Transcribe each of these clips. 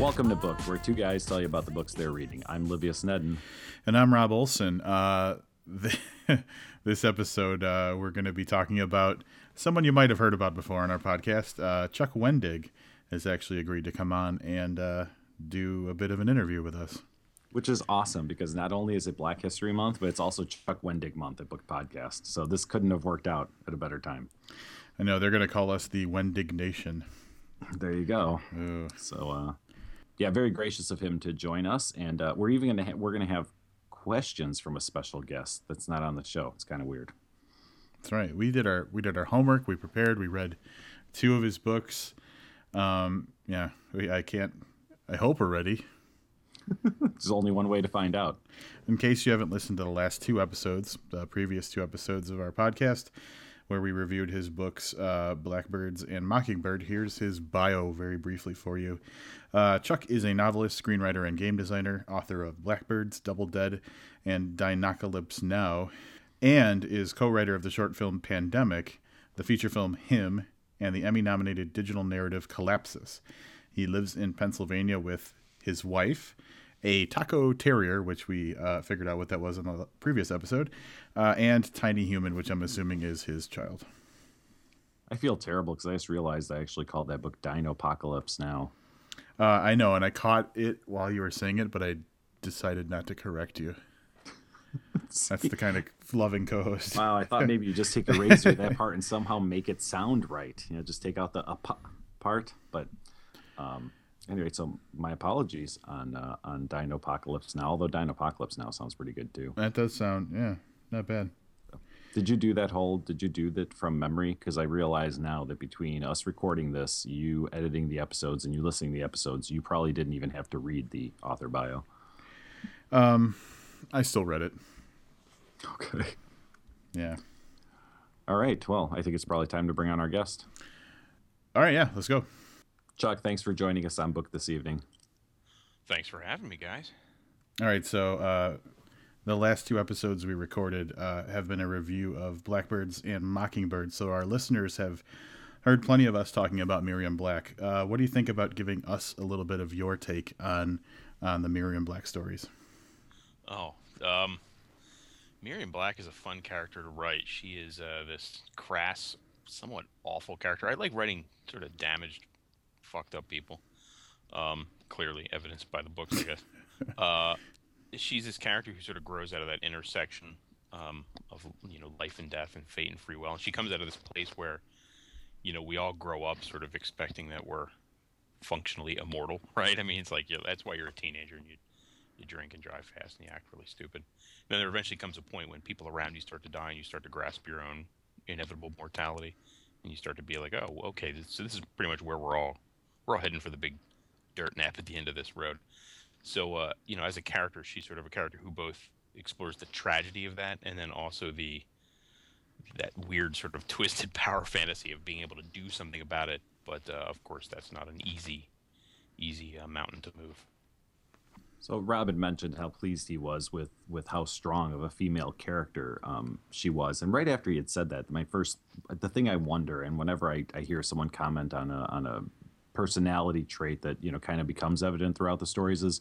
Welcome to Book, where two guys tell you about the books they're reading. I'm Livia Snedden. And I'm Rob Olson. Uh, the, this episode, uh, we're going to be talking about someone you might have heard about before on our podcast. Uh, Chuck Wendig has actually agreed to come on and uh, do a bit of an interview with us. Which is awesome because not only is it Black History Month, but it's also Chuck Wendig Month at Book Podcast. So this couldn't have worked out at a better time. I know they're going to call us the Wendig Nation. There you go. Ooh. So, uh, yeah, very gracious of him to join us, and uh, we're even gonna ha- we're gonna have questions from a special guest that's not on the show. It's kind of weird. That's right. We did our we did our homework. We prepared. We read two of his books. Um, yeah, we, I can't. I hope we're ready. There's only one way to find out. In case you haven't listened to the last two episodes, the previous two episodes of our podcast, where we reviewed his books, uh, Blackbirds and Mockingbird. Here's his bio very briefly for you. Uh, Chuck is a novelist, screenwriter, and game designer, author of Blackbirds, Double Dead, and Dinocalypse Now, and is co writer of the short film Pandemic, the feature film Him, and the Emmy nominated digital narrative Collapsus. He lives in Pennsylvania with his wife, a taco terrier, which we uh, figured out what that was in the previous episode, uh, and Tiny Human, which I'm assuming is his child. I feel terrible because I just realized I actually called that book Dino Apocalypse now. Uh, I know, and I caught it while you were saying it, but I decided not to correct you. That's the kind of loving co-host. Wow, I thought maybe you just take erase that part and somehow make it sound right. You know, just take out the ap- part. But um, anyway, so my apologies on uh, on Dino Apocalypse now. Although Dino Apocalypse now sounds pretty good too. That does sound, yeah, not bad. Did you do that whole? Did you do that from memory? Because I realize now that between us recording this, you editing the episodes, and you listening to the episodes, you probably didn't even have to read the author bio. Um, I still read it. Okay. Yeah. All right. Well, I think it's probably time to bring on our guest. All right. Yeah. Let's go. Chuck, thanks for joining us on Book this evening. Thanks for having me, guys. All right. So, uh, the last two episodes we recorded uh, have been a review of Blackbirds and Mockingbirds. So, our listeners have heard plenty of us talking about Miriam Black. Uh, what do you think about giving us a little bit of your take on on the Miriam Black stories? Oh, um, Miriam Black is a fun character to write. She is uh, this crass, somewhat awful character. I like writing sort of damaged, fucked up people. Um, clearly evidenced by the books, I guess. uh, she's this character who sort of grows out of that intersection um, of you know life and death and fate and free will. And she comes out of this place where, you know, we all grow up sort of expecting that we're functionally immortal, right? I mean, it's like yeah, that's why you're a teenager and you you drink and drive fast and you act really stupid. And then there eventually comes a point when people around you start to die and you start to grasp your own inevitable mortality, and you start to be like, oh, okay, this, so this is pretty much where we're all we're all heading for the big dirt nap at the end of this road. So, uh, you know, as a character, she's sort of a character who both explores the tragedy of that and then also the that weird sort of twisted power fantasy of being able to do something about it. But uh, of course, that's not an easy, easy uh, mountain to move. So Rob had mentioned how pleased he was with with how strong of a female character um, she was, and right after he had said that, my first the thing I wonder, and whenever I, I hear someone comment on a on a personality trait that you know kind of becomes evident throughout the stories is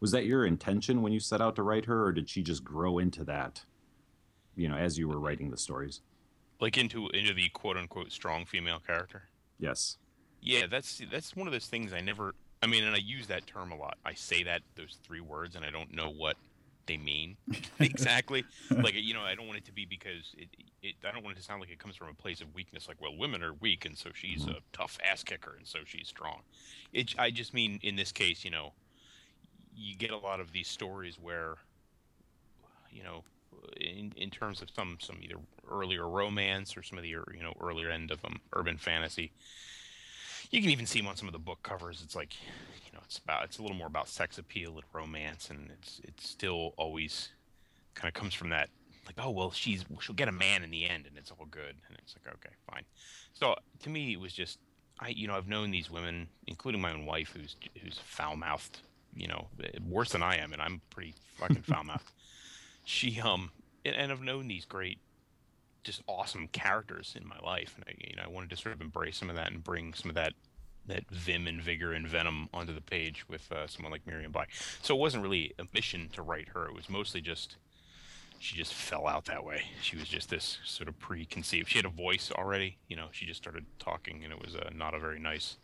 was that your intention when you set out to write her or did she just grow into that you know as you were writing the stories? Like into into the quote unquote strong female character? Yes. Yeah that's that's one of those things i never i mean and i use that term a lot. I say that those three words and i don't know what they mean. Exactly. Like you know i don't want it to be because it, it i don't want it to sound like it comes from a place of weakness like well women are weak and so she's a tough ass kicker and so she's strong. It i just mean in this case you know you get a lot of these stories where you know in, in terms of some some either earlier romance or some of the you know earlier end of um, urban fantasy you can even see them on some of the book covers. It's like you know it's about it's a little more about sex appeal and romance and it's it's still always kind of comes from that like oh well she's she'll get a man in the end and it's all good. And it's like okay fine. So to me it was just i you know i've known these women including my own wife who's who's foul mouthed you know worse than i am and i'm pretty fucking foul mouthed she um and, and i've known these great just awesome characters in my life and I, you know i wanted to sort of embrace some of that and bring some of that that vim and vigor and venom onto the page with uh, someone like Miriam Black. So it wasn't really a mission to write her. It was mostly just she just fell out that way. She was just this sort of preconceived. She had a voice already, you know. She just started talking, and it was uh, not a very nice,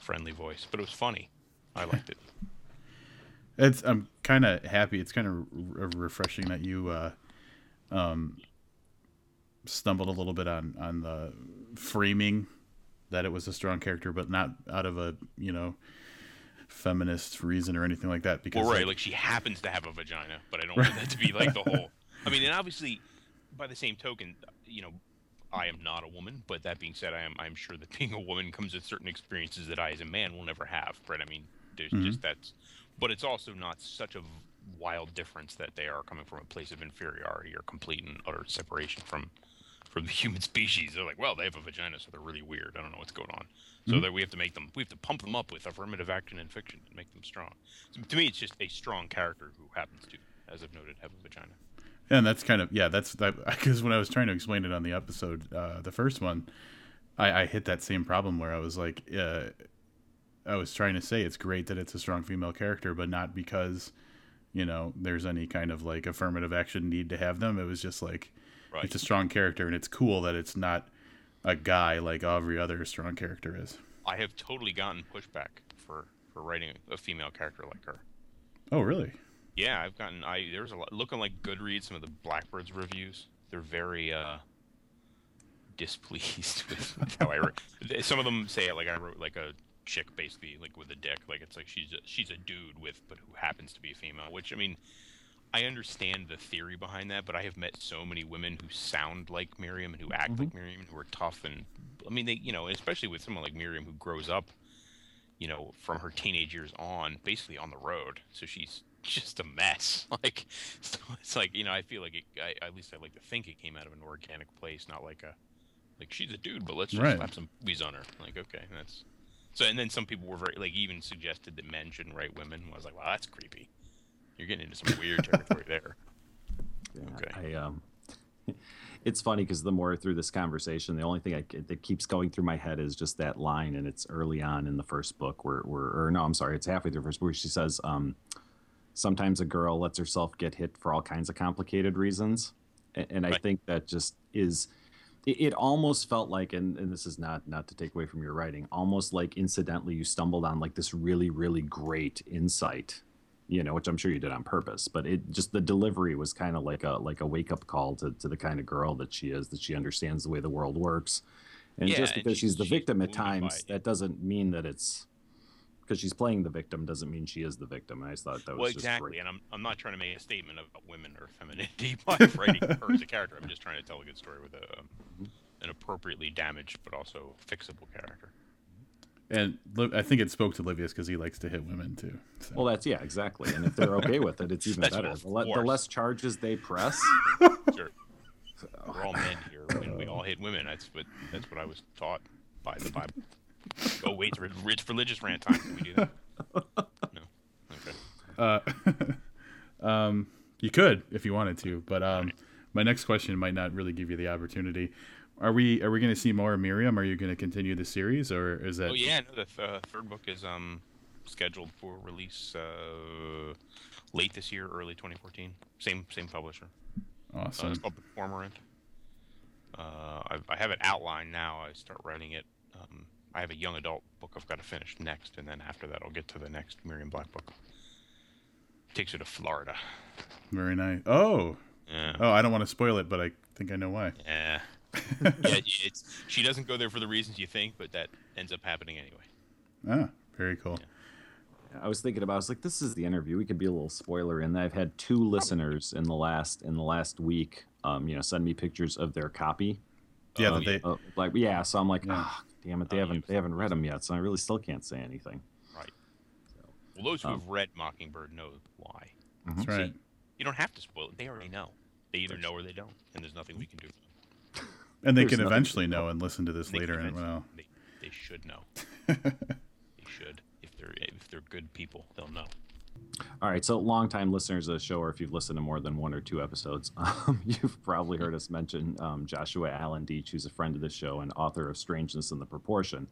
friendly voice, but it was funny. I liked it. It's I'm kind of happy. It's kind of re- refreshing that you uh, um, stumbled a little bit on on the framing that it was a strong character, but not out of a you know feminist reason or anything like that. Because Well, right, like, like she happens to have a vagina, but I don't want that to be like the whole. I mean, and obviously, by the same token, you know, I am not a woman. But that being said, I am. I'm sure that being a woman comes with certain experiences that I, as a man, will never have. Right? I mean, there's mm-hmm. just that's. But it's also not such a wild difference that they are coming from a place of inferiority or complete and utter separation from from the human species. They're like, well, they have a vagina, so they're really weird. I don't know what's going on. So that we have to make them, we have to pump them up with affirmative action and fiction and make them strong. So to me, it's just a strong character who happens to, as I've noted, have a vagina. and that's kind of yeah. That's that because when I was trying to explain it on the episode, uh, the first one, I, I hit that same problem where I was like, uh, I was trying to say it's great that it's a strong female character, but not because you know there's any kind of like affirmative action need to have them. It was just like Right. it's a strong character, and it's cool that it's not a guy like every other strong character is. I have totally gotten pushback for for writing a female character like her. Oh, really? Yeah, I've gotten. I there's a lot looking like Goodreads. Some of the Blackbirds reviews. They're very uh displeased with, with how I wrote. Some of them say it like I wrote like a chick basically like with a dick. Like it's like she's a, she's a dude with but who happens to be a female. Which I mean, I understand the theory behind that, but I have met so many women who sound like Miriam and who act mm-hmm. like Miriam and who are tough and I mean they you know especially with someone like Miriam who grows up you know, from her teenage years on, basically on the road. So she's just a mess. Like, so it's like you know, I feel like it. I, at least I like to think it came out of an organic place, not like a like she's a dude, but let's just Right. slap some boobies on her. Like, okay, that's so. And then some people were very like even suggested that men shouldn't write women. I was like, well, that's creepy. You're getting into some weird territory there. Okay. I um, it's funny because the more through this conversation, the only thing I, that keeps going through my head is just that line, and it's early on in the first book where, where or no, I'm sorry, it's halfway through the first book where she says, um, sometimes a girl lets herself get hit for all kinds of complicated reasons, and, and I think that just is. It, it almost felt like, and, and this is not not to take away from your writing, almost like incidentally you stumbled on like this really really great insight you know, which I'm sure you did on purpose, but it just the delivery was kind of like a like a wake up call to, to the kind of girl that she is, that she understands the way the world works. And Yeah, just and because she's, she's- the she's victim at times, that doesn't mean that it's because she's playing the victim doesn't mean she is the victim. I just thought that was Well, just exactly. great. And I'm I'm not trying to make a statement about women or femininity by writing her as a character. I'm just trying to tell a good story with a um, an appropriately damaged but also fixable character. And I think it spoke to Livius because he likes to hit women too. So. Well, that's yeah, exactly. And if they're okay with it, it's even That's better. The, le- the less charges they press, Sure. We're all men here, and we all hate women. That's what that's what I was taught by the Bible. Oh wait, it's, it's religious rant time. Can we do that? No. Okay. Uh, um, you could if you wanted to, but um, my next question might not really give you the opportunity. Are we are we going to see more of Miriam? Are you going to continue the series, or is that? Oh yeah, no, the th- uh, third book is um scheduled for release uh, late this year, early 2014. Same same publisher. Uh, awesome. it's called The Cormorant. Uh, I, I have it outlined now. I start writing it. Um, I have a young adult book I've got to finish next, and then after that, I'll get to the next Miriam Black book. Takes her to Florida. Very nice. Oh, Yeah. oh, I don't want to spoil it, but I think I know why. Yeah. yeah, it's she doesn't go there for the reasons you think, but that ends up happening anyway. Ah, very cool. I was thinking about. I was like, this is the interview. We could be a little spoiler in that. I've had two listeners in the last in the last week. Um, you know, send me pictures of their copy. Yeah, Oh, that they, Uh, like, yeah. So I'm like, Yeah. ah, damn it, they Oh, haven't they haven't read them yet. So I really still can't say anything. Right. Well, those who Um, have read Mockingbird know why. that's right. You don't have to spoil it. They already know. They either know or they don't, and there's nothing we can do. And they can eventually know and listen to this They later. And well, they, they should know. they should. If they're if they're good people, they'll know. All right, so longtime listeners of the show, or if you've listened to more than one or two episodes, um, you've probably heard us mention um, Joshua Allen Deach, who's a friend of the show and author of Strangeness in the Proportion.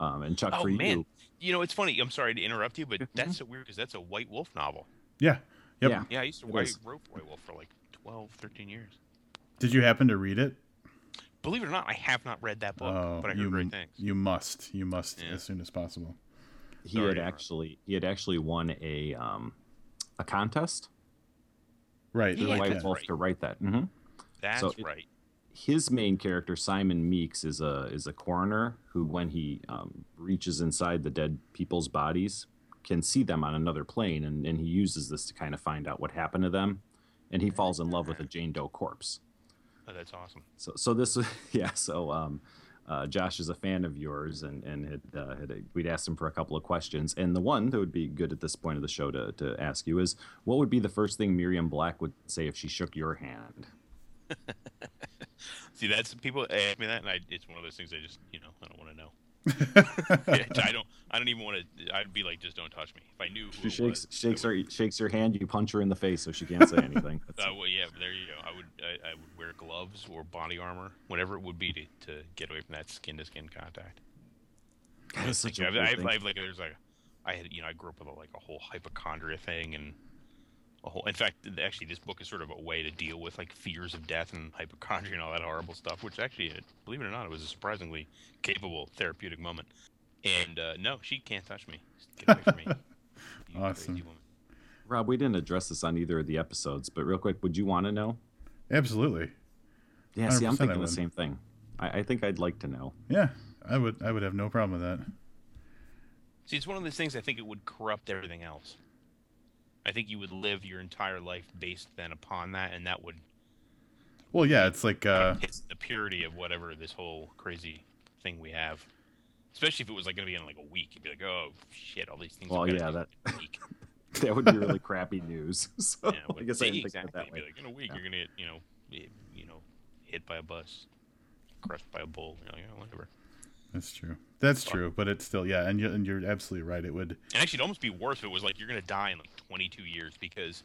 Um, and Chuck, Oh for man, you, you know it's funny. I'm sorry to interrupt you, but that's so weird because that's a White Wolf novel. Yeah. Yep. Yeah. Yeah, I used to It write, is. wrote for White Wolf for like 12, 13 years. Did you happen to read it? Believe it or not, I have not read that book, Oh, but I heard you, great things. you must. You must Yeah. as soon as possible. he Sorry had to interrupt. actually he had actually won a um, a contest Right. through Yeah, White Wolf right. to write that. hmm That's So it- right. his main character Simon Meeks is a is a coroner who, when he um, reaches inside the dead people's bodies, can see them on another plane, and, and he uses this to kind of find out what happened to them, and he falls in love with a Jane Doe corpse. Oh, that's awesome. So so this yeah so um, uh, Josh is a fan of yours, and and had, uh, had we'd asked him for a couple of questions, and the one that would be good at this point of the show to to ask you is what would be the first thing Miriam Black would say if she shook your hand? See, that's people ask me that, and I, it's one of those things I just, you know, I don't want to know. Yeah, I don't, I don't even want to. I'd be like, just don't touch me. If I knew who She shakes was, shakes I her shakes your hand. You punch her in the face so she can't say anything. That's- uh, well, yeah, there you go. I would, I, I would wear gloves or body armor, whatever it would be to, to get away from that skin to skin contact. That's such a I've, weird I've, thing. I've, like, there's like, I had, you know, I grew up with a, like a whole hypochondria thing and a whole. In fact, actually, this book is sort of a way to deal with like fears of death and hypochondria and all that horrible stuff. Which actually, believe it or not, it was a surprisingly capable therapeutic moment. And uh, no, she can't touch me. Get away from me. you Awesome. crazy woman. Rob, we didn't address this on either of the episodes, but real quick, would you want to know? Absolutely. Yeah, see, I'm thinking the same thing. I, I think I'd like to know. Yeah. I would. I would have no problem with that. See, it's one of those things. I think it would corrupt everything else. I think you would live your entire life based then upon that, and that would Well, yeah. It's like. uh hit the purity of whatever this whole crazy thing we have. Especially if it was like going to be in like a week, you'd be like, "Oh shit, all these things." Well, yeah, that be in a week. that would be really crappy news. So Yeah, I guess I didn't think of it that You'd be way. like, in a week, Yeah. you're gonna get, you know, eh, you know, hit by a bus, crushed by a bull, you know, you know, whatever. That's true. That's true. But it's still. Yeah. And you're, and you're absolutely right. It would. And actually, it'd almost be worse if it was like you're gonna die in like 22 years because,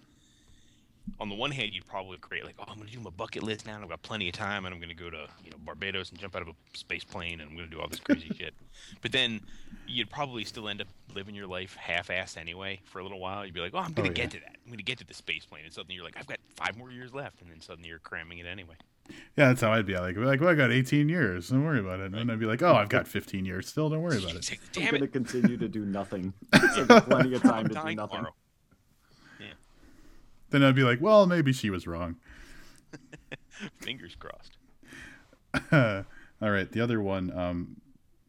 on the one hand, you'd probably create like, oh, I'm gonna do my bucket list now, and I've got plenty of time, and I'm gonna go to you know Barbados and jump out of a space plane, and I'm gonna do all this crazy shit. But then you'd probably still end up living your life half-assed anyway for a little while. You'd be like, oh, I'm gonna Oh, get yeah. to that. I'm gonna get to the space plane, and suddenly you're like, I've got five more years left, and then suddenly you're cramming it anyway. Yeah. That's how I'd be like. I'd be like, well, I got 18 years. Don't worry about it. And I'd be like, oh, I've got 15 years still. Don't worry about it. Say, I'm Damn going to it! continue to do nothing. So plenty of time to do nothing. tomorrow. Then I'd be like, well, maybe she was wrong. Fingers crossed. All right, the other one, um,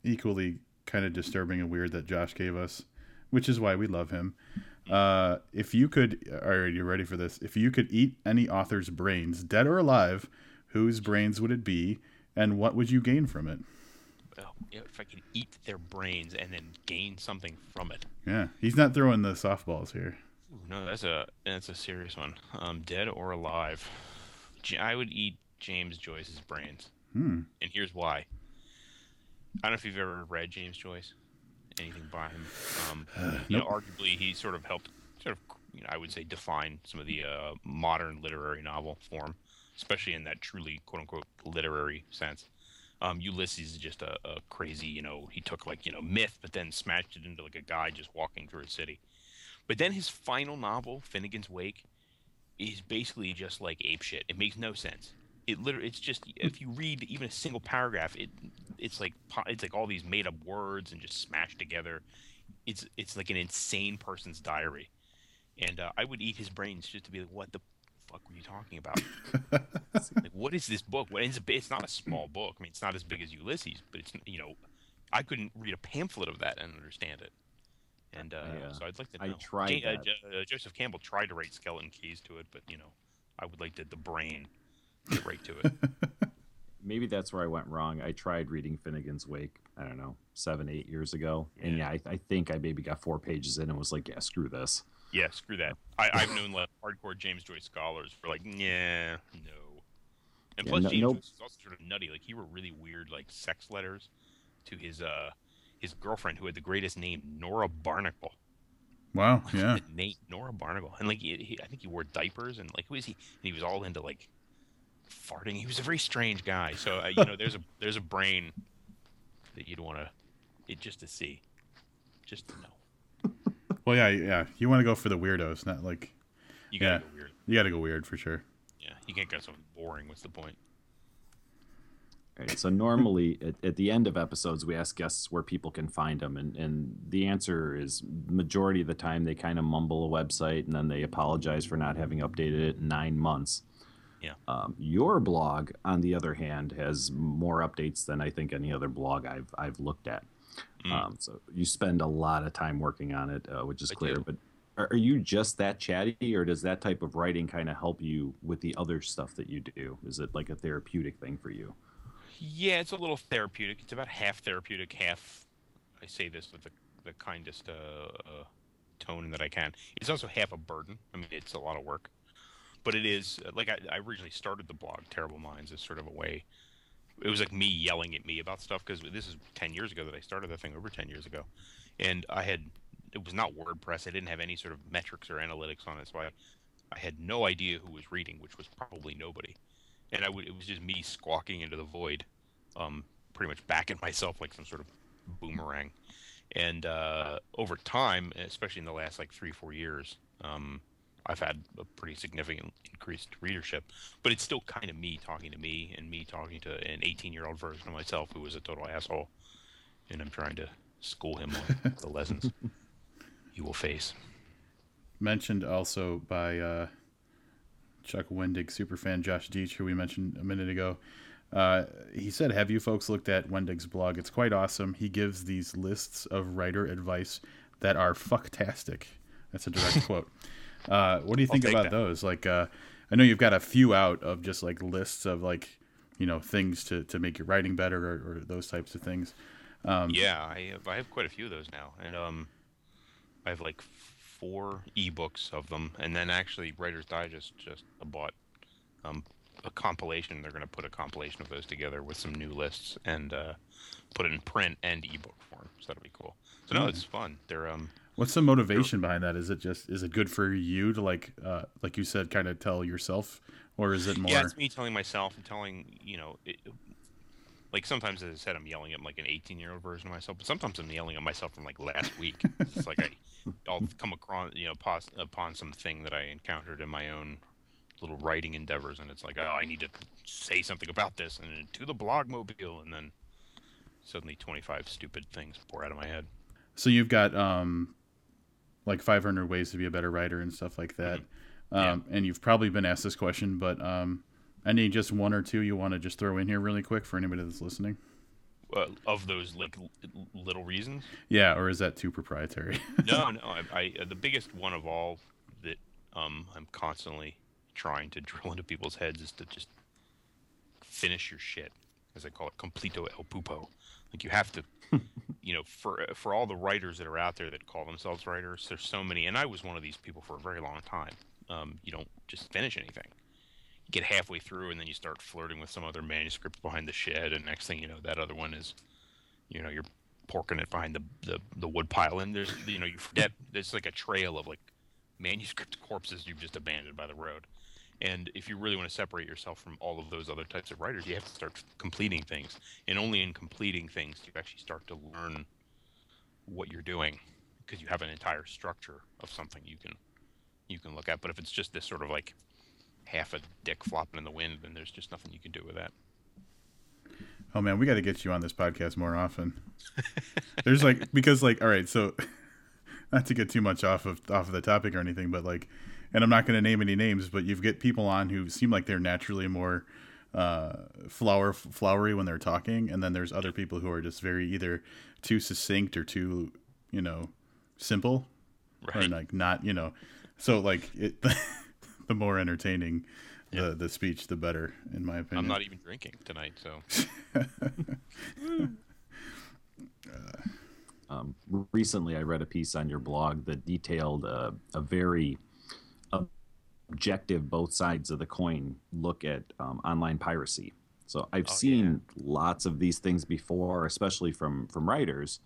equally kind of disturbing and weird that Josh gave us, which is why we love him. Uh, if you could, right, you ready for this? If you could eat any author's brains, dead or alive, whose brains would it be, and what would you gain from it? Well, if I could eat their brains and then gain something from it. Yeah, he's not throwing the softballs here. No, that's a that's a serious one. Um, dead or alive, I would eat James Joyce's brains, Hmm. and here's why. I don't know if you've ever read James Joyce, anything by him. Um, you know, arguably he sort of helped, sort of, you know, I would say define some of the uh, modern literary novel form, especially in that truly quote unquote literary sense. Um, Ulysses is just a, a crazy, you know, he took like you know myth, but then smashed it into like a guy just walking through a city. But then his final novel, Finnegans Wake, is basically just like ape shit. It makes no sense. It literally, it's just if you read even a single paragraph, it it's like it's like all these made up words and just smashed together. It's it's like an insane person's diary, and uh, I would eat his brains just to be like, what the fuck were you talking about? like, what is this book? What it's, a, it's not a small book. I mean, it's not as big as Ulysses, but it's you know, I couldn't read a pamphlet of that and understand it. And uh, uh, so I'd like to I tried uh. Uh, Joseph Campbell tried to write skeleton keys to it, but you know, I would like to, the brain get right to it. Maybe that's where I went wrong. I tried reading Finnegans Wake, I don't know, seven, eight years ago. And yeah, I, I think I maybe got four pages in and was like, yeah, screw this. yeah, screw that. I, I've known like hardcore James Joyce scholars for like, yeah, no. And Yeah, plus, no- James nope. Joyce is also sort of nutty. Like he wrote really weird like sex letters to his uh his girlfriend who had the greatest name, Nora Barnacle. Wow. Yeah. Nate Nora Barnacle, and like he, he, I think he wore diapers and like who is he? And he was all into like farting. He was a very strange guy. So uh, you know, there's a there's a brain that you'd want to it just to see, just to know. Well, yeah, yeah. You want to go for the weirdos, not like You gotta Yeah. go weird. you got to go weird for sure. Yeah, you can't go something boring. What's the point? Right. So normally at, at the end of episodes, we ask guests where people can find them, and, and the answer is majority of the time they kind of mumble a website and then they apologize for not having updated it in nine months. Yeah. Um, your blog, on the other hand, has more updates than I think any other blog I've I've looked at. Mm. Um, so you spend a lot of time working on it, uh, which is I clear. do. But are, are you just that chatty, or does that type of writing kind of help you with the other stuff that you do? Is it like a therapeutic thing for you? Yeah, it's a little therapeutic. It's about half therapeutic, half. I say this with the, the kindest uh, uh, tone that I can. It's also half a burden. I mean, it's a lot of work, but it is like I, I originally started the blog Terrible Minds as sort of a way. It was like me yelling at me about stuff because this is ten years ago that I started the thing over ten years ago, and I had it was not WordPress. I didn't have any sort of metrics or analytics on it, so I I had no idea who was reading, which was probably nobody and I would, it was just me squawking into the void, um, pretty much backing myself like some sort of boomerang. And uh, over time, especially in the last like three, four years, um, I've had a pretty significant increased readership. But it's still kind of me talking to me and me talking to an 18 year old version of myself who was a total asshole. And I'm trying to school him on the lessons he will face. Mentioned also by uh, Chuck Wendig superfan Josh Deitch, who we mentioned a minute ago. Uh, he said, "Have you folks looked at Wendig's blog? It's quite awesome. He gives these lists of writer advice that are fucktastic. That's a direct quote. Uh, what do you think about that. those? Like, uh, I know you've got a few out of just like lists of like, you know, things to, to make your writing better or, or those types of things. Um, yeah, I have, I have quite a few of those now, and um, I have like four ebooks of them, and then actually Writer's Digest just bought um, a compilation. They're going to put a compilation of those together with some new lists and uh, put it in print and ebook form. So that'll be cool. So no, it's fun. They're um, What's the motivation behind that? Is it just is it good for you to like uh, like you said, kind of tell yourself, or is it more? yeah, it's me telling myself and telling you know. It, like sometimes, as I said, I'm yelling at like an 18 year old version of myself, but sometimes I'm yelling at myself from like last week. it's like I, I'll come across, you know, pos- upon something that I encountered in my own little writing endeavors, and it's like, oh, I need to say something about this, and then to the blog mobile, and then suddenly 25 stupid things pour out of my head. So you've got um, like 500 ways to be a better writer and stuff like that. Yeah. Um, and you've probably been asked this question, but um, any just one or two you want to just throw in here really quick for anybody that's listening? Uh, of those like l- little reasons. Yeah, or is that too proprietary? no, no. I, I uh, the biggest one of all that um, I'm constantly trying to drill into people's heads is to just finish your shit, as I call it, completo el pupo. Like you have to, you know, for for all the writers that are out there that call themselves writers, there's so many, and I was one of these people for a very long time. Um, you don't just finish anything. You get halfway through, and then you start flirting with some other manuscript behind the shed, and next thing you know, that other one is, you know, you're porking it behind the the, the wood pile, and there's you know you forget there's like a trail of like manuscript corpses you've just abandoned by the road. And if you really want to separate yourself from all of those other types of writers, you have to start completing things. And only in completing things do you actually start to learn what you're doing because you have an entire structure of something you can you can look at. But if it's just this sort of like half a dick flopping in the wind, then there's just nothing you can do with that. Oh man, we got to get you on this podcast more often. There's like because like all right, so not to get too much off of off of the topic or anything, but like, and I'm not going to name any names, but you've get people on who seem like they're naturally more uh, flower flowery when they're talking, and then there's other people who are just very either too succinct or too you know simple or like not you know, so like it the more entertaining. The, the speech the better in my opinion. I'm not even drinking tonight, so Um, recently, I read a piece on your blog that detailed uh, a very objective, both sides of the coin look at um, online piracy. So I've Oh, seen lots of these things before, especially from from writers.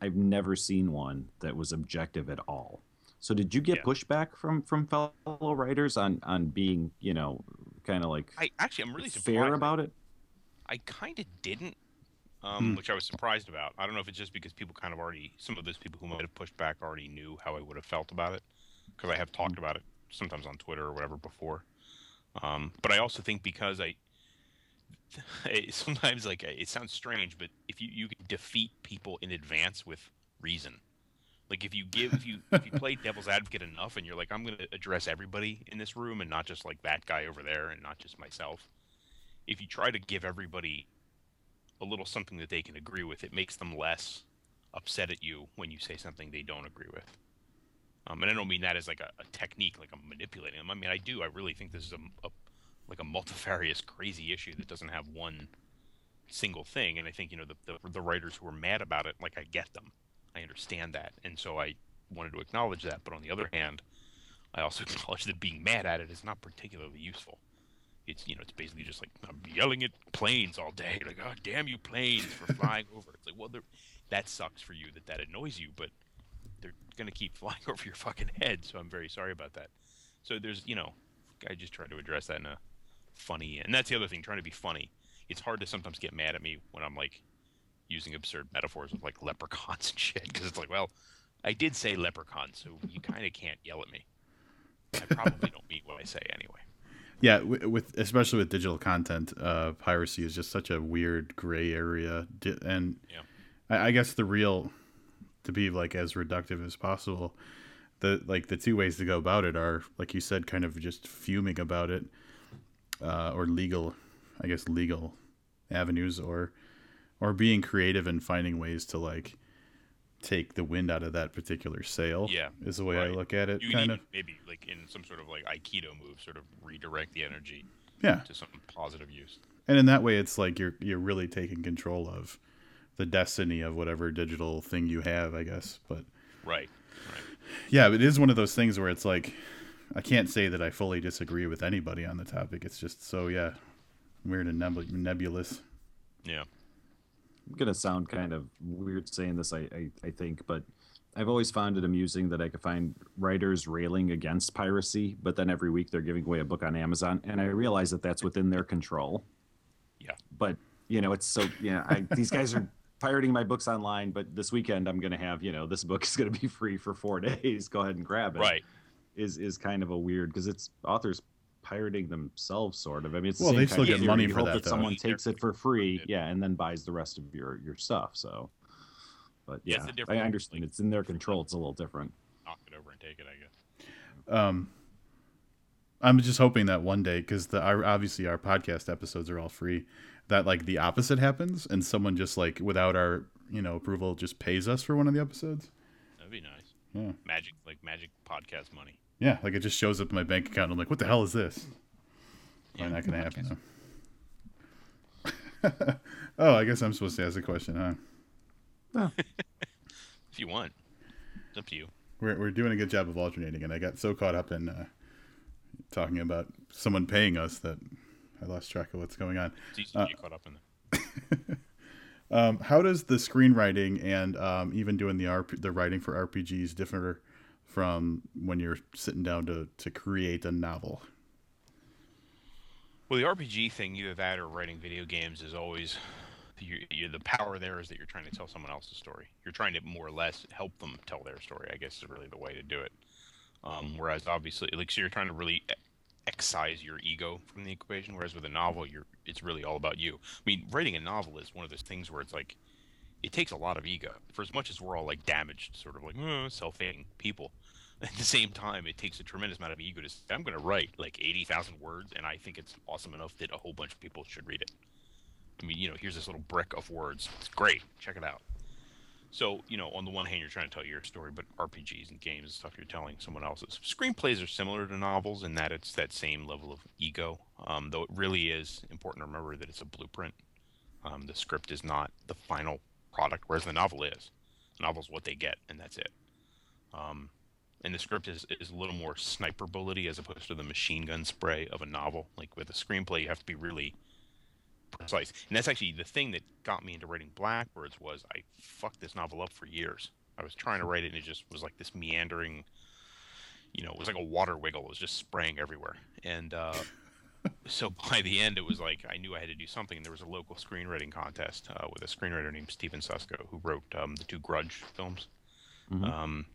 I've never seen one that was objective at all. So did you get Yeah. pushback from from fellow writers on on being you know kind of like I actually I'm really fair surprised. about it? I kind of didn't, um, Hmm. which I was surprised about. I don't know if it's just because people kind of already, some of those people who might have pushed back already knew how I would have felt about it, because I have talked about it sometimes on Twitter or whatever before. Um, but I also think because I sometimes like it sounds strange, but if you you can defeat people in advance with reason. Like if you give if you if you play devil's advocate enough and you're like I'm going to address everybody in this room and not just like that guy over there and not just myself. If you try to give everybody a little something that they can agree with, it makes them less upset at you when you say something they don't agree with. Um, and I don't mean that as like a, a technique, like I'm manipulating them. I mean I do. I really think this is a, a like a multifarious crazy issue that doesn't have one single thing. And I think you know the, the the writers who are mad about it, like I get them, I understand that, and so I wanted to acknowledge that. But on the other hand, I also acknowledge that being mad at it is not particularly useful. It's you know it's basically just like I'm yelling at planes all day, like oh damn you planes for flying over. It's like well that sucks for you that that annoys you, but they're gonna keep flying over your fucking head. So I'm very sorry about that. So there's you know I just try to address that in a funny and that's the other thing trying to be funny. It's hard to sometimes get mad at me when I'm like using absurd metaphors of like leprechauns and shit because it's like well I did say leprechaun, so you kind of can't yell at me. I probably don't mean what I say anyway. Yeah, with especially with digital content, uh, piracy is just such a weird gray area, and Yeah. I, I guess the real to be like as reductive as possible, the like the two ways to go about it are like you said, kind of just fuming about it, uh, or legal, I guess legal avenues, or or being creative and finding ways to like take the wind out of that particular sail. Yeah, is the way I look at it, You kind of. maybe like in some sort of like aikido move, sort of redirect the energy Yeah, to some positive use. and in that way it's like you're you're really taking control of the destiny of whatever digital thing you have i guess but Right. Right. yeah it is one of those things where it's like i can't say that i fully disagree with anybody on the topic it's just so yeah weird and neb- nebulous Yeah. I'm gonna sound kind of weird saying this, I, I I think, but I've always found it amusing that I could find writers railing against piracy, but then every week they're giving away a book on Amazon, and I realize that that's within their control. Yeah. But you know, it's so yeah, I, these guys are pirating my books online, but this weekend I'm gonna have you know this book is gonna be free for four days. Go ahead and grab it. Right. Is is kind of a weird because it's authors pirating themselves, sort of. I mean, it's the Well, same they still get theory. money You for hope that, though. someone They're takes it for free, yeah, and then buys the rest of your your stuff. So, but Yeah, yeah, it's a I different- understand it's in their control. It's a little different. Knock it over and take it, I guess. um i'm just hoping that one day because the our, obviously our podcast episodes are all free that like the opposite happens and someone just like without our you know approval just pays us for one of the episodes That'd be nice. yeah Magic, like magic podcast money. Yeah, like it just shows up in my bank account. I'm like, what the hell is this? Yeah, Probably not gonna happen though. oh, I guess I'm supposed to ask a question, huh? If you want, it's up to you. We're we're doing a good job of alternating, and I got so caught up in uh, talking about someone paying us that I lost track of what's going on. It's easy to get caught up in that. Um, how does the screenwriting and um, even doing the RP, the writing for RPGs differ from when you're sitting down to to create a novel? Well, the RPG thing, either that or writing video games, is always you, you, the power there is that you're trying to tell someone else's story. You're trying to more or less help them tell their story. I guess is really the way to do it. Um, whereas obviously, like, so you're trying to really excise your ego from the equation. Whereas with a novel, you're it's really all about you. I mean, writing a novel is one of those things where it's like it takes a lot of ego. For as much as we're all like damaged, sort of like "Uh, self-hating people, at the same time, it takes a tremendous amount of ego to say, I'm going to write like 80,000 words, and I think it's awesome enough that a whole bunch of people should read it. I mean, you know, here's this little brick of words. It's great. Check it out. So, you know, on the one hand, you're trying to tell your story, but RPGs and games and stuff, you're telling someone else's. Screenplays are similar to novels in that it's that same level of ego, um, though it really is important to remember that it's a blueprint. Um, the script is not the final product, whereas the novel is. The novel's what they get, and that's it. Um, and the script is, is a little more sniper bullety as opposed to the machine gun spray of a novel. Like with a screenplay, you have to be really precise. And that's actually the thing that got me into writing Blackbirds was I fucked this novel up for years. I was trying to write it and it just was like this meandering you know, it was like a water wiggle. It was just spraying everywhere. And uh, so by the end, it was like I knew I had to do something. And there was a local screenwriting contest uh, with a screenwriter named Stephen Susco who wrote um, the two Grudge films. Mhm. Um,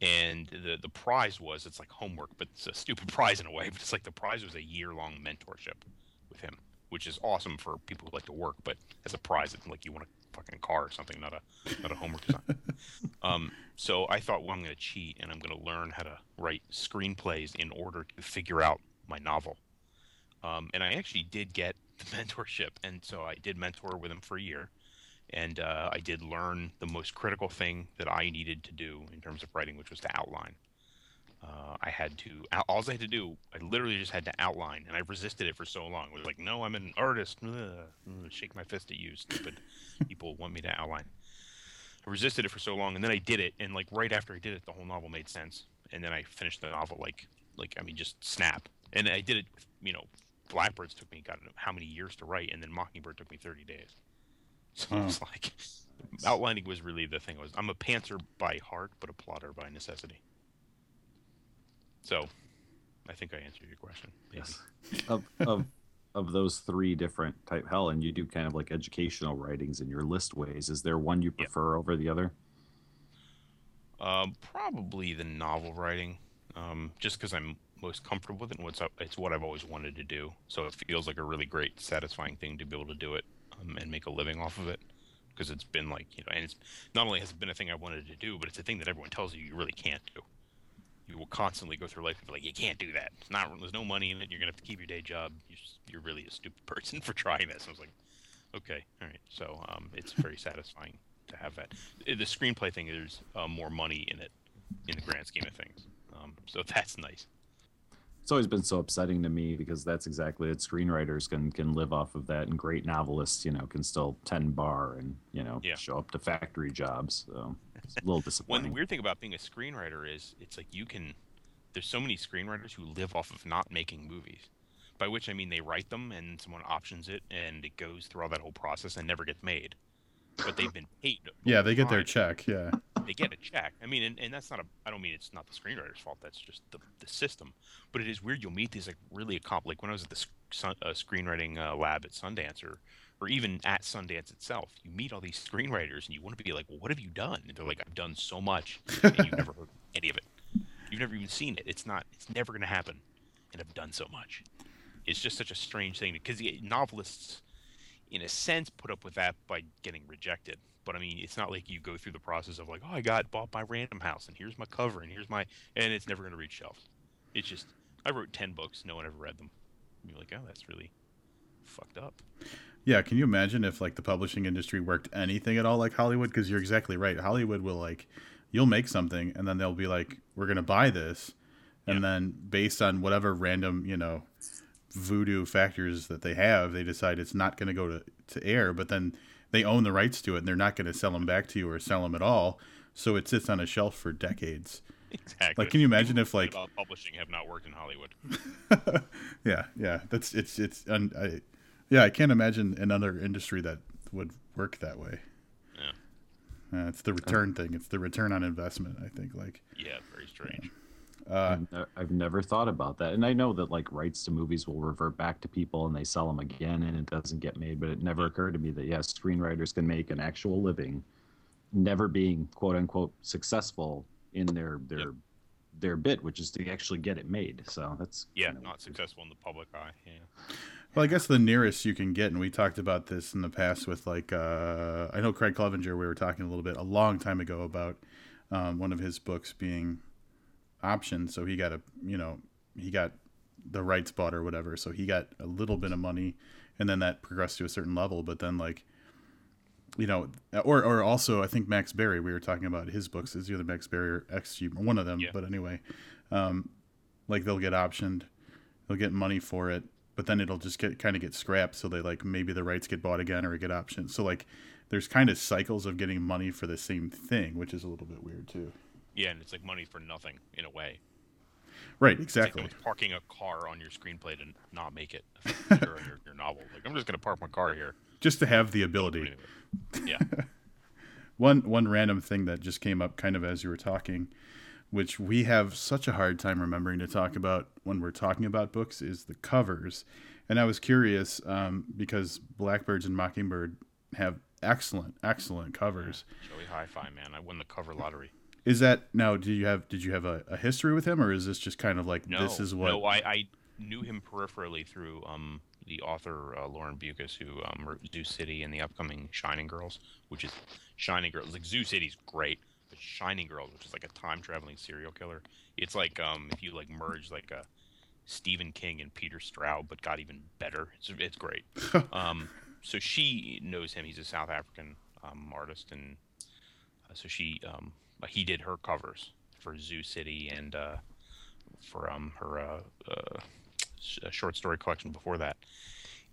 and the the prize was it's like homework, but it's a stupid prize in a way. But it's like the prize was a year long mentorship with him, which is awesome for people who like to work. But as a prize, it's like you want a fucking car or something, not a not a homework assignment. um, so I thought, well, I'm going to cheat and I'm going to learn how to write screenplays in order to figure out my novel. Um, and I actually did get the mentorship, and so I did mentor with him for a year, and uh, I did learn the most critical thing that I needed to do in terms of writing, which was to outline. Uh, I had to all I had to do. I literally just had to outline, and I resisted it for so long. It was like, no, I'm an artist. Ugh, ugh, shake my fist at you, stupid people want me to outline. I resisted it for so long, and then I did it, and like right after I did it, the whole novel made sense, and then I finished the novel like, like I mean, just snap. And I did it, you know, Blackbirds took me God how many years to write, and then Mockingbird took me 30 days. So Wow. it's like outlining was really the thing. I was I'm a pantser by heart, but a plotter by necessity. So, I think I answered your question. maybe. Yes. of of of those three different type hell, and you do kind of like educational writings in your list ways. Is there one you Yeah. prefer over the other? Um, probably the novel writing, um, just because I'm most comfortable with it and what's up. It's what I've always wanted to do, so it feels like a really great, satisfying thing to be able to do it um, and make a living off of it. Because it's been like you know, and it's not only has it been a thing I wanted to do, but it's a thing that everyone tells you you really can't do. You will constantly go through life and be like, you can't do that. It's not. There's no money in it. You're gonna have to keep your day job. You're, just, you're really a stupid person for trying this. I was like, okay, all right. So um, it's very satisfying to have that. Uh, The screenplay thing, there's uh, more money in it in the grand scheme of things. Um, so that's nice. It's always been so upsetting to me because that's exactly it. Screenwriters can can live off of that, and great novelists, you know, can still tend bar and you know Yeah. show up to factory jobs. So it's a little One weird thing about being a screenwriter is it's like you can. There's so many screenwriters who live off of not making movies, by which I mean they write them and someone options it and it goes through all that whole process and never gets made. But they've been paid. Yeah, they get their check. Yeah. They get a check. I mean, and, and that's not a. I don't mean it's not the screenwriter's fault. That's just the, the system. But it is weird. You'll meet these like really accomplished. Like when I was at the uh, screenwriting uh, lab at Sundance, or or even at Sundance itself, you meet all these screenwriters, and you want to be like, well, what have you done? And they're like, I've done so much, and you've never heard any of it. You've never even seen it. It's not. It's never going to happen, and I've done so much. It's just such a strange thing because novelists, in a sense, put up with that by getting rejected. But I mean, it's not like you go through the process of like, oh, I got bought by Random House, and here's my cover, and here's my, and it's never going to reach shelves. It's just, I wrote ten books, no one ever read them. You're like, oh, that's really fucked up. Yeah, can you imagine if like the publishing industry worked anything at all like Hollywood? Because you're exactly right. Hollywood will like, you'll make something, and then they'll be like, "We're gonna buy this," and Yeah. then based on whatever random, you know, voodoo factors that they have, they decide it's not gonna go to to air. But then they own the rights to it, and they're not gonna sell them back to you or sell them at all. So it sits on a shelf for decades. Exactly. Like, can you imagine if, like- publishing have not worked in Hollywood? yeah, yeah, that's it's it's un, I, yeah, I can't imagine another industry that would work that way. Yeah. Uh, it's the return thing. It's the return on investment. I think like Yeah, very strange. Uh, I've, ne- I've never thought about that, and I know that like rights to movies will revert back to people, and they sell them again, and it doesn't get made. But it never occurred to me that yes, screenwriters can make an actual living, never being quote unquote successful in their their Yep. their bit, which is to actually get it made. So that's Yeah, kinda not weird. successful in the public eye. Yeah. well, I guess the nearest you can get, and we talked about this in the past with like uh, I know Craig Clevenger. We were talking a little bit a long time ago about um, one of his books being optioned, so he got a you know he got the rights bought or whatever, so he got a little bit of money, and then that progressed to a certain level, but then like you know, or or also I think Max Barry. We were talking about his books. Is the other Max Barry or XG, one of them. Yeah. But anyway, um, like they'll get optioned, they'll get money for it, but then it'll just get kind of get scrapped. So they like maybe the rights get bought again or get optioned. So like there's kind of cycles of getting money for the same thing, which is a little bit weird too. Yeah, and it's like money for nothing in a way. Right. It's Exactly. like parking a car on your screenplay to not make it your, your novel. Like, I'm just going to park my car here. Just to have the ability. Yeah. One one random thing that just came up kind of as you were talking which we have such a hard time remembering to talk about when we're talking about books, is the covers. And I was curious um, because Blackbirds and Mockingbird have excellent, excellent covers. Joey Hi-Fi, man, I won the cover lottery. Is that now? Do you have did you have a, a history with him, or is this just kind of like No, this is what? no, I, I knew him peripherally through um the author uh, Lauren Beukes, who um wrote Zoo City and the upcoming Shining Girls, which is Shining Girls. Like Zoo City's great, but Shining Girls, which is like a time traveling serial killer, it's like um if you like merge like a Stephen King and Peter Straub, but got even better. It's it's great. um, so she knows him. He's a South African um, artist, and uh, so she um, he did her covers for Zoo City and uh, for um, her uh, uh, sh- short story collection before that.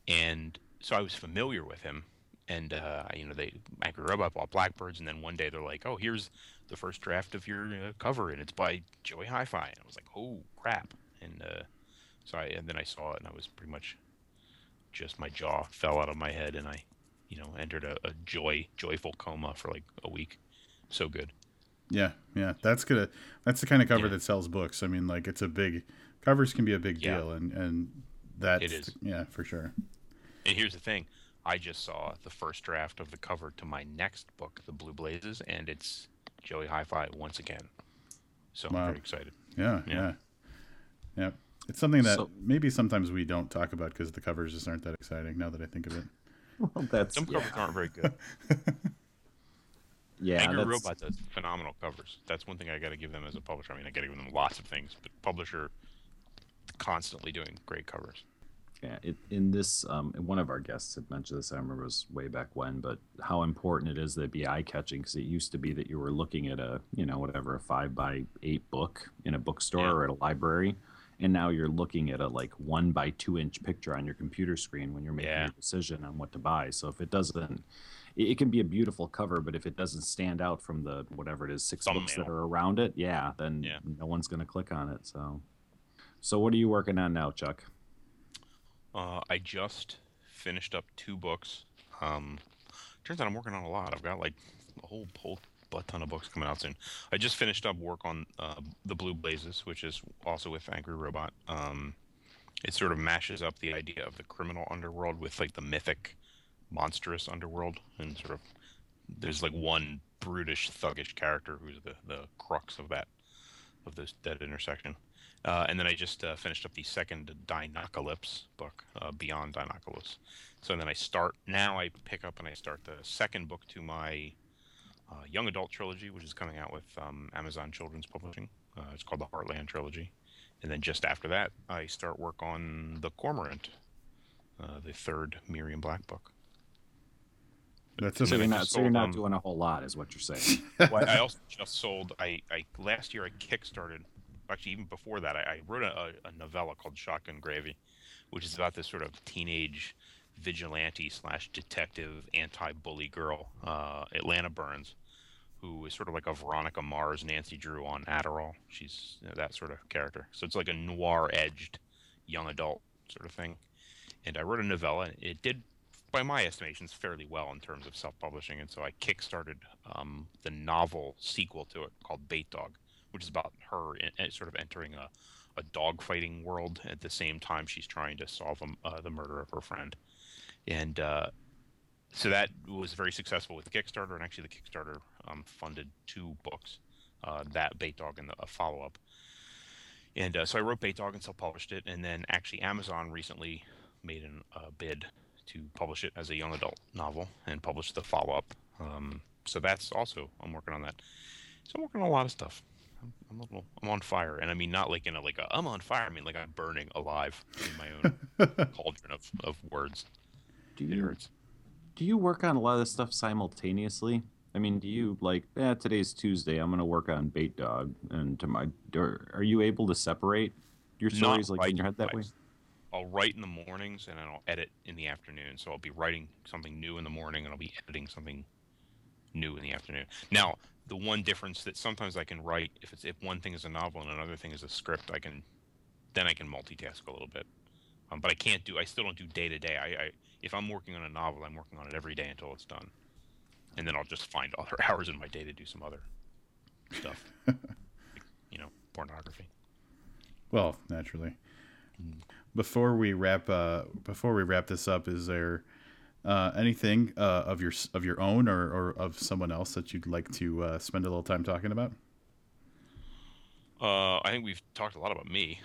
And so I was familiar with him. And uh, you know, they I Angry Robot bought Blackbirds, and then one day they're like, "Oh, here's the first draft of your uh, cover, and it's by Joey Hi-Fi." And I was like, "Oh crap!" And uh, so I and then I saw it, and I was pretty much just my jaw fell out of my head, and I, you know, entered a, a joy joyful coma for like a week. So good. Yeah, yeah, that's gonna that's the kind of cover Yeah. that sells books. I mean, like it's a big covers can be a big Yeah. deal, and and that's It is. yeah for sure. And here's the thing. I just saw the first draft of the cover to my next book, The Blue Blazes, and it's Joey Hi-Fi once again. So Wow. I'm very excited. Yeah, yeah, Yeah. yeah. It's something that So- maybe sometimes we don't talk about because the covers just aren't that exciting. Now that I think of it, Well, that's Some covers yeah, aren't very good. Yeah Angry Robot does phenomenal covers. That's one thing I got to give them as a publisher. I mean, I got to give them lots of things, but publisher constantly doing great covers. Yeah, it, in this, um, one of our guests had mentioned this. I remember it was way back when, but how important it is that it be eye catching because it used to be that you were looking at a, you know, whatever, a five by eight book in a bookstore Yeah. or at a library, and now you're looking at a like one by two inch picture on your computer screen when you're making Yeah. your decision on what to buy. So if it doesn't, it, it can be a beautiful cover, but if it doesn't stand out from the whatever it is, six books that are around it, yeah, then Yeah. no one's going to click on it. So, so what are you working on now, Chuck? Uh, I just finished up two books. Um, turns out I'm working on a lot. I've got like a whole whole butt ton of books coming out soon. I just finished up work on uh, the Blue Blazes, which is also with Angry Robot. Um, it sort of mashes up the idea of the criminal underworld with like the mythic, monstrous underworld, and sort of there's like one brutish, thuggish character who's the the crux of that of this that intersection. Uh, and then I just uh, finished up the second Dinocalypse book, uh, Beyond Dinocalypse. So then I start now. I pick up and I start the second book to my uh, young adult trilogy, which is coming out with um, Amazon Children's Publishing. Uh, it's called the Heartland trilogy. And then just after that, I start work on the Cormorant, uh, the third Miriam Black book. That's And So you're not, so you're not um, doing a whole lot, is what you're saying. well, I also just sold. I, I last year I kickstarted. Actually, even before that, I, I wrote a, a, a novella called Shotgun Gravy, which is about this sort of teenage vigilante slash detective anti-bully girl, uh, Atlanta Burns, who is sort of like a Veronica Mars, Nancy Drew on Adderall. She's you know, that sort of character. So it's like a noir-edged young adult sort of thing. And I wrote a novella. and It did by my estimations, fairly well in terms of self-publishing, and so I kickstarted um, the novel sequel to it called Bait Dog, which is about her in, in- sort of entering a, a dog fighting world at the same time she's trying to solve um, uh, the murder of her friend, and uh, so that was very successful with Kickstarter, and actually the Kickstarter um, funded two books, uh, that Bait Dog and the, a follow-up. And uh, so I wrote Bait Dog and self-published it, and then actually Amazon recently made an, a bid to publish it as a young adult novel and publish the follow-up. Um, so that's also I'm working on that. So I'm working on a lot of stuff. I'm, I'm a little I'm on fire, and I mean not like in a like a I'm on fire. I mean like I'm burning alive in my own cauldron of, of words. Do It you hurts. do you work on a lot of this stuff simultaneously? I mean, do you like, yeah, today's Tuesday, I'm gonna work on Bait Dog, and to my, are you able to separate your Not stories like right in your head that way? I'll write in the mornings and then I'll edit in the afternoon. So I'll be writing something new in the morning and I'll be editing something new in the afternoon. Now, the one difference that sometimes I can write if it's if one thing is a novel and another thing is a script, I can then I can multitask a little bit. Um, but I can't do I still don't do day to day. I, I if I'm working on a novel, I'm working on it every day until it's done. And then I'll just find other hours in my day to do some other stuff. you know pornography. Well, naturally. Before we wrap, uh, before we wrap this up, is there uh, anything uh, of your of your own or, or of someone else that you'd like to uh, spend a little time talking about? Uh, I think we've talked a lot about me.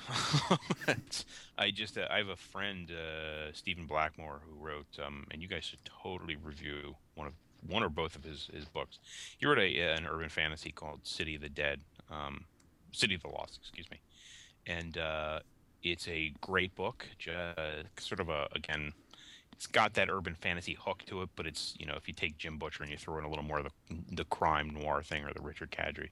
I just uh, I have a friend, uh, Stephen Blackmore, who wrote, um, and you guys should totally review one of one or both of his, his books. He wrote a, an urban fantasy called City of the Dead, um, City of the Lost, excuse me, and uh, it's a great book. Just, sort of a again, it's got that urban fantasy hook to it, but it's you know if you take Jim Butcher and you throw in a little more of the the crime noir thing or the Richard Kadrey.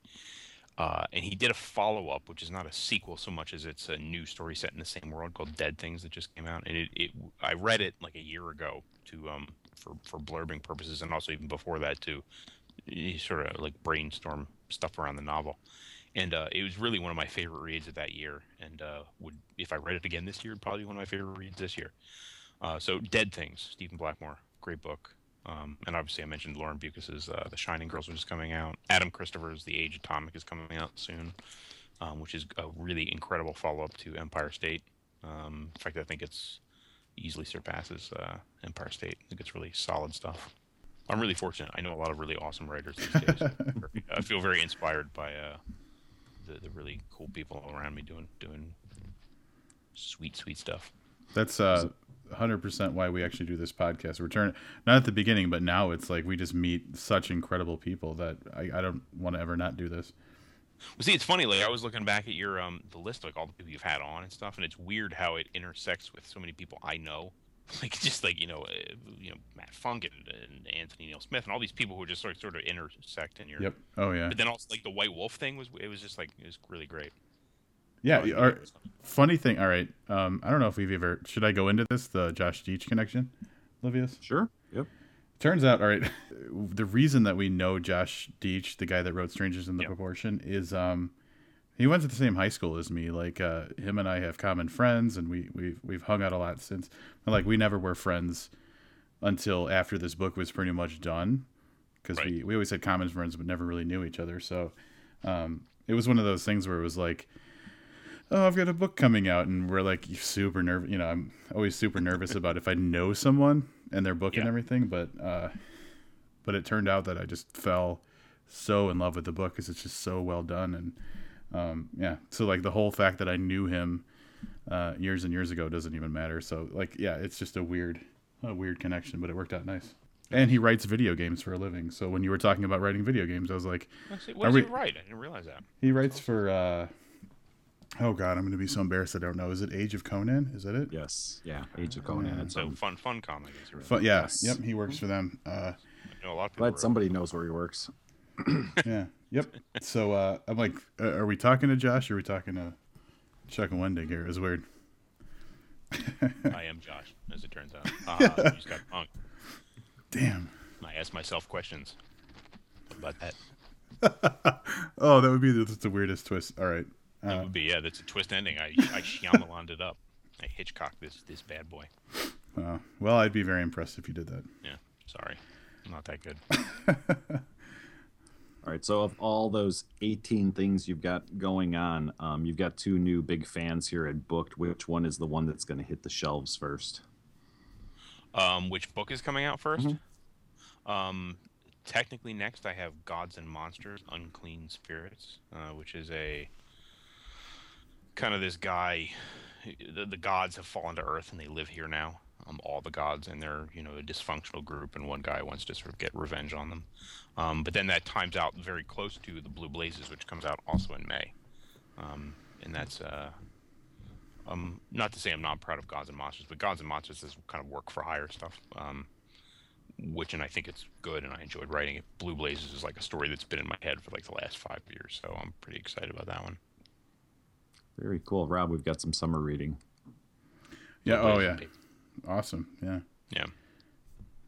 Uh, and he did a follow up, which is not a sequel so much as it's a new story set in the same world called Dead Things that just came out. And it, it I read it like a year ago to um for for blurbing purposes, and also even before that too to sort of like brainstorm stuff around the novel. And uh, it was really one of my favorite reads of that year. And uh, would if I read it again this year, it'd probably be one of my favorite reads this year. Uh, so Dead Things, Stephen Blackmore, great book. Um, and obviously, I mentioned Lauren Beukes's uh, "The Shining Girls," which is coming out. Adam Christopher's "The Age Atomic" is coming out soon, um, which is a really incredible follow-up to Empire State. Um, in fact, I think it's easily surpasses uh, Empire State. I think it's really solid stuff. I'm really fortunate. I know a lot of really awesome writers these days. I feel very inspired by uh, the, the really cool people around me doing doing sweet, sweet stuff. That's uh, 100% why we actually do this podcast. We're turning, not at the beginning, but now it's like we just meet such incredible people that I, I don't want to ever not do this. Well, see, it's funny. Like I was looking back at your um the list, like all the people you've had on and stuff, and it's weird how it intersects with so many people I know. Like just like you know, uh, you know Matt Funk and, and, Anthony Neil Smith and all these people who just sort of sort of intersect in your. Yep. Oh yeah. But then also like the White Wolf thing was it was just like it was really great. Yeah. Oh, our, funny thing. All right. Um, I don't know if we've ever. Should I go into this the Josh Deitch connection, Livius? Sure. Yep. Turns out, all right. The reason that we know Josh Deitch, the guy that wrote Strangers in the yep. Proportion, is um, he went to the same high school as me. Like uh, him and I have common friends, and we we've we've hung out a lot since. Like we never were friends until after this book was pretty much done, because right. we we always had common friends but never really knew each other. So um, it was one of those things where it was like oh, I've got a book coming out, and we're like super nervous. You know, I'm always super nervous about if I know someone and their book yeah. and everything. But uh, but it turned out that I just fell so in love with the book because it's just so well done, and um, yeah. So like the whole fact that I knew him uh, years and years ago doesn't even matter. So like yeah, it's just a weird a weird connection, but it worked out nice. And he writes video games for a living. So when you were talking about writing video games, I was like, "What does we... he write?" I didn't realize that. He writes for uh, Oh God, I'm going to be so embarrassed. I don't know. Is it Age of Conan? Is that it? Yes. Yeah, Age of Conan. It's so fun, fun comic. Fun, yeah. Yes. Yep. He works for them. Uh, I know a lot of Glad somebody knows where he works. yeah. Yep. So uh, I'm like, uh, are we talking to Josh? or Are we talking to Chuck and Wendig here? It's weird. I am Josh, as it turns out. Uh, just got punked. Damn. I ask myself questions about that. oh, that would be the, the weirdest twist. All right. That would be yeah. That's a twist ending. I I Shyamalaned it up. I Hitchcock this this bad boy. Uh, well, I'd be very impressed if you did that. Yeah. Sorry, I'm not that good. all right. So of all those 18 things you've got going on, um, you've got two new big fans here at Booked. Which one is the one that's going to hit the shelves first? Um, which book is coming out 1st mm-hmm. Um, technically, next I have Gods and Monsters: Unclean Spirits, uh, which is a kind of this guy. The, the gods have fallen to Earth and they live here now. Um, all the gods and they're you know a dysfunctional group, and one guy wants to sort of get revenge on them. Um, but then that times out very close to the Blue Blazes, which comes out also in May. Um, and that's uh, um, not to say I'm not proud of Gods and Monsters, but Gods and Monsters is kind of work for hire stuff. Um, which and I think it's good, and I enjoyed writing it. Blue Blazes is like a story that's been in my head for like the last five years, so I'm pretty excited about that one. Very cool, Rob. We've got some summer reading. Yeah. Oh yeah. Awesome. Yeah. Yeah.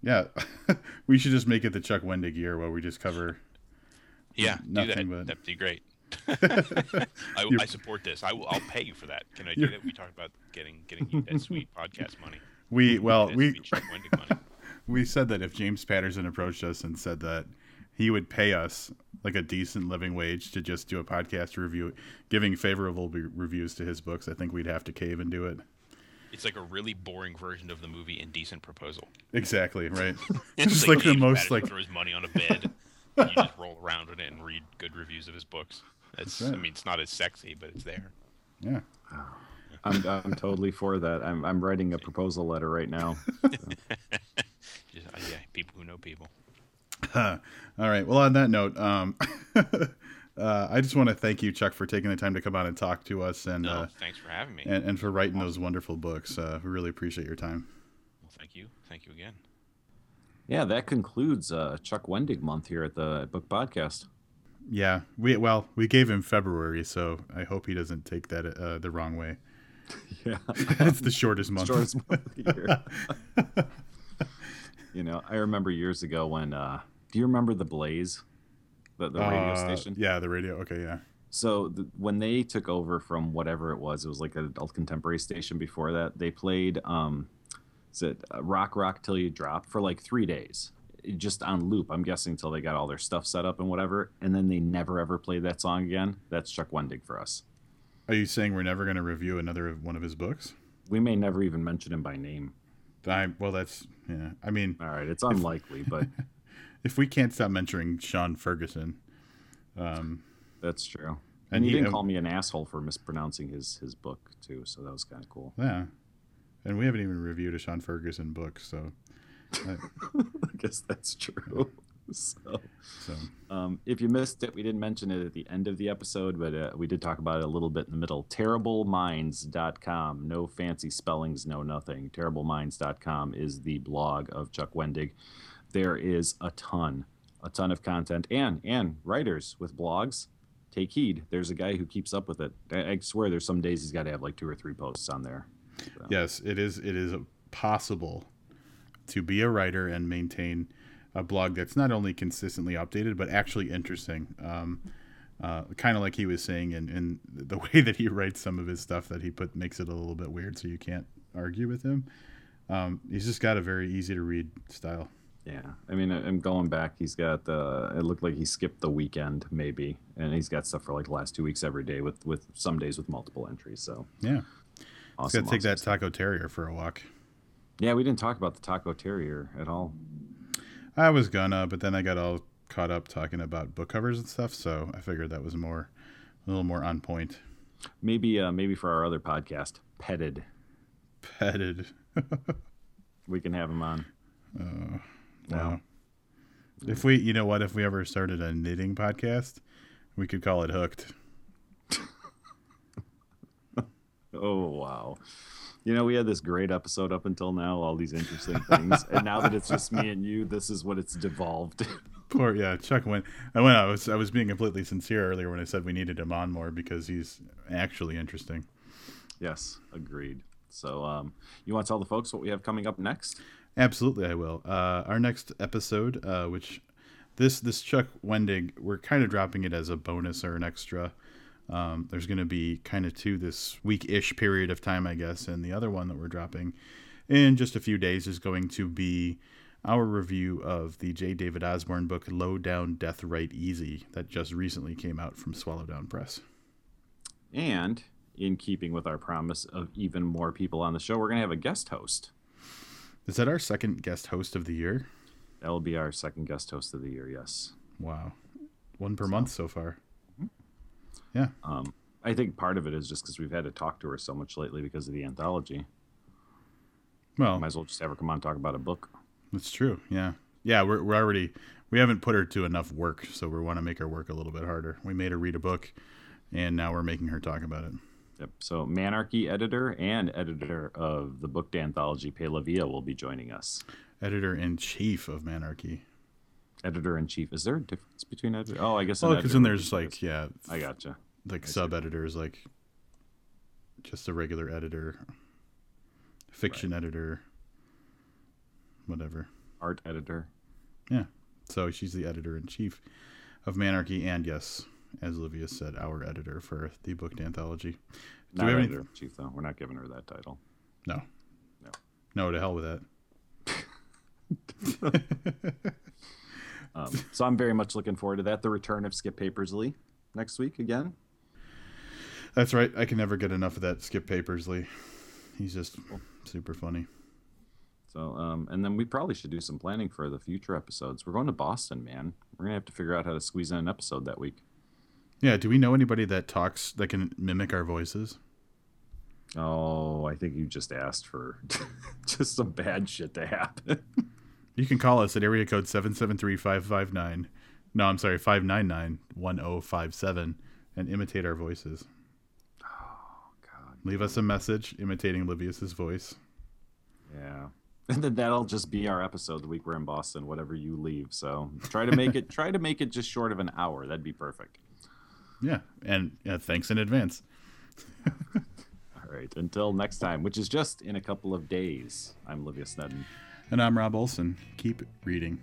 Yeah. we should just make it the Chuck Wendig year where we just cover. Yeah, nothing that. But... That'd be great. I, I, support this. I will. I'll pay you for that. Can I do that? We talked about getting getting you that sweet podcast money. We well we we said that if James Patterson approached us and said that he would pay us like a decent living wage to just do a podcast review, giving favorable reviews to his books, I think we'd have to cave and do it. It's like a really boring version of the movie Indecent Proposal. Exactly right. It's just like, the most Madison like throws money on a bed. you just roll around in it and read good reviews of his books. It's That's I mean it's not as sexy, but it's there. yeah. I'm, I'm totally for that. I'm, I'm writing a proposal letter right now. Just, uh, yeah, people who know people. All right. Well, on that note, um, uh, I just want to thank you, Chuck, for taking the time to come on and talk to us, and No, uh, thanks for having me. and, and for writing those wonderful books. Uh, we really appreciate your time. well, thank you. Thank you again. Yeah, that concludes uh, Chuck Wendig month here at the Booked Podcast. Yeah. We well, we gave him February, so I hope he doesn't take that uh, the wrong way. Yeah, it's the shortest month. shortest month of the year. you know, I remember years ago when. Uh, do you remember the Blaze, the, the radio Uh, station? Yeah, the radio. Okay, yeah. So the, when they took over from whatever it was, it was like an adult contemporary station. Before that, they played um, is it uh, Rock Rock Till You Drop for like three days, It- just on loop. I'm guessing until they got all their stuff set up and whatever, and then they never ever played that song again. That's Chuck Wendig for us. Are you saying we're never going to review another one of his books? We may never even mention him by name. I, well, that's yeah. I mean, All right, it's unlikely, but if we can't stop mentioning Sean Ferguson, um, that's true. And he he- didn't call me an asshole for mispronouncing his his book too, so that was kind of cool. yeah. And we haven't even reviewed a Sean Ferguson book, so I guess that's true. So. so Um, if you missed it, we didn't mention it at the end of the episode, but uh, we did talk about it a little bit in the middle. TerribleMinds.com. No fancy spellings, no nothing. TerribleMinds.com is the blog of Chuck Wendig. There is a ton, a ton of content, and and writers with blogs. Take heed. There's a guy who keeps up with it. I, I swear, there's some days he's got to have like two or three posts on there. yes, it is. It is possible to be a writer and maintain a blog that's not only consistently updated but actually interesting. Um, uh, kind of like he was saying, in, in the way that he writes some of his stuff, that he put makes it a little bit weird, so you can't argue with him. Um, he's just got a very easy to read style. Yeah, I mean, I'm going back. He's got. Uh, it looked like he skipped the weekend, maybe, and he's got stuff for like the last two weeks every day, with with some days with multiple entries. So Yeah, awesome. got to take awesome that stuff. taco terrier for a walk. Yeah, we didn't talk about the Taco Terrier at all. I was gonna, but then I got all caught up talking about book covers and stuff, so I figured that was more, a little more on point. Maybe, uh, maybe for our other podcast, Petted, Petted. we can have him on. Wow. If we, you know what, if we ever started a knitting podcast, we could call it Hooked. Oh wow. You know, we had this great episode up until now, all these interesting things, and now that it's just me and you, this is what it's devolved. Poor, yeah, Chuck went. I went. I was, I was being completely sincere earlier when I said we needed him on more because he's actually interesting. yes, agreed. So, um, you want to tell the folks what we have coming up next? Absolutely, I will. Uh, our next episode, uh, which this this Chuck Wendig, we're kind of dropping it as a bonus or an extra. Um, there's going to be kind of two this week ish period of time, I guess, and the other one that we're dropping in just a few days is going to be our review of the J. David Osborne book "Low Down Death Right Easy" that just recently came out from Swallowdown Press. And in keeping with our promise of even more people on the show, we're going to have a guest host. Is that our second guest host of the year? That will be our second guest host of the year. Yes. Wow, one per month so far. Yeah. Um, I think part of it is just because we've had to talk to her so much lately because of the anthology. Well, Might as well just have her come on and talk about a book. That's true. Yeah. Yeah, we're, we're already we haven't put her to enough work, so we want to make her work a little bit harder. We made her read a book, and now we're making her talk about it. Yep. So Manarchy editor and editor of the book anthology Pelavia will be joining us. Editor in chief of Manarchy. Editor in chief. Is there a difference between editor? Oh, I guess. Well, because then there's like yeah, I gotcha. like sub editors, like just a regular editor, fiction editor, whatever. Art editor. Yeah. So she's the editor in chief of Manarchy, and yes, as Olivia said, our editor for the book anthology. Do Not we have any- editor in chief though. We're not giving her that title. No. No. No, to hell with that. Um, so I'm very much looking forward to that. The return of Skip Papersley next week again. That's right. I can never get enough of that Skip Papersley. He's just super funny. So, um, and then we probably should do some planning for the future episodes. We're going to Boston, man. We're gonna have to figure out how to squeeze in an episode that week. Yeah. Do we know anybody that talks that can mimic our voices? Oh, I think you just asked for just some bad shit to happen. You can call us at area code 773-559. No, I'm sorry, 599-1057 and imitate our voices. oh God. Leave us a message imitating Livius's voice. Yeah. And then that'll just be our episode the week we're in Boston, whatever you leave. So try to make it try to make it just short of an hour. That'd be perfect. Yeah, and yeah, thanks in advance. All right. Until next time, which is just in a couple of days. I'm Livius Nedin. And I'm Rob Olson. Keep reading.